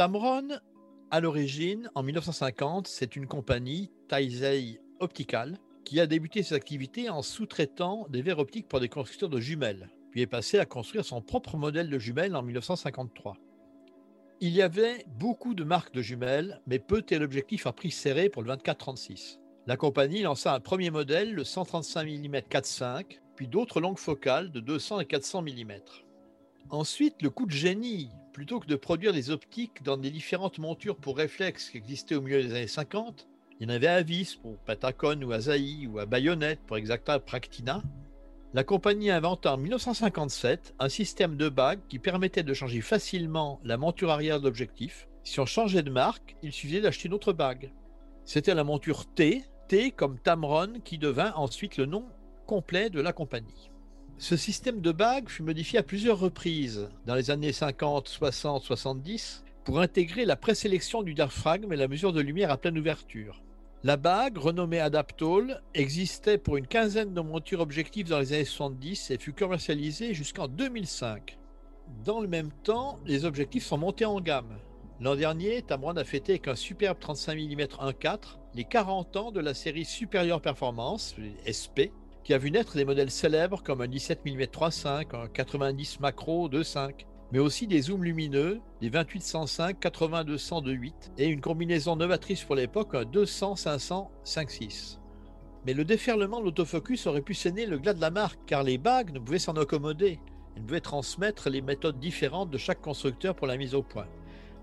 Tamron, à l'origine, en 1950, c'est une compagnie, Taizei Optical, qui a débuté ses activités en sous-traitant des verres optiques pour des constructeurs de jumelles, puis est passé à construire son propre modèle de jumelles en 1953. Il y avait beaucoup de marques de jumelles, mais peu était l'objectif à prix serré pour le 24-36. La compagnie lança un premier modèle, le 135 mm 4.5, puis d'autres longues focales de 200 et 400 mm. Ensuite, le coup de génie, plutôt que de produire des optiques dans des différentes montures pour réflexes qui existaient au milieu des années 50, il y en avait à vis pour Patacon ou Asahi ou à Bayonette pour Exacta Practina, la compagnie inventa en 1957 un système de bagues qui permettait de changer facilement la monture arrière de l'objectif. Si on changeait de marque, il suffisait d'acheter une autre bague. C'était la monture T, T comme Tamron, qui devint ensuite le nom complet de la compagnie. Ce système de bagues fut modifié à plusieurs reprises dans les années 50, 60, 70 pour intégrer la présélection du diaphragme et la mesure de lumière à pleine ouverture. La bague, renommée Adaptol, existait pour une quinzaine de montures objectives dans les années 70 et fut commercialisée jusqu'en 2005. Dans le même temps, les objectifs sont montés en gamme. L'an dernier, Tamron a fêté avec un superbe 35 mm 1.4 les 40 ans de la série Superior Performance, SP, qui a vu naître des modèles célèbres comme un 17 mm 3.5, un 90 macro 2.5, mais aussi des zooms lumineux, des 28-105, 80-200 de 8 et une combinaison novatrice pour l'époque, un 200-500 5.6. Mais le déferlement de l'autofocus aurait pu saigner le glas de la marque car les bagues ne pouvaient s'en accommoder. Elles pouvaient transmettre les méthodes différentes de chaque constructeur pour la mise au point.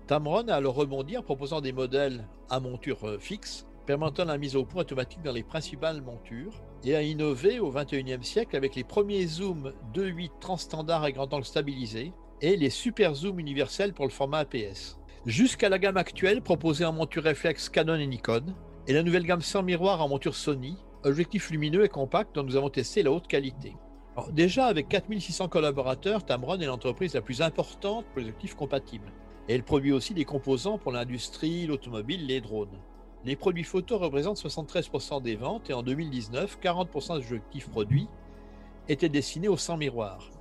Tamron a alors rebondi en proposant des modèles à monture euh, fixe permettant la mise au point automatique dans les principales montures, et a innové au XXIe siècle avec les premiers zooms 2.8 transstandard et grand angle stabilisé, et les super zooms universels pour le format APS. Jusqu'à la gamme actuelle proposée en monture réflexe Canon et Nikon, et la nouvelle gamme sans miroir en monture Sony, objectif lumineux et compact dont nous avons testé la haute qualité. déjà, avec 4600 collaborateurs, Tamron est l'entreprise la plus importante pour les objectifs compatibles. Et elle produit aussi des composants pour l'industrie, l'automobile, les drones. Les produits photo représentent 73% des ventes et en 2019, 40% des objectifs produits étaient destinés aux sans miroirs.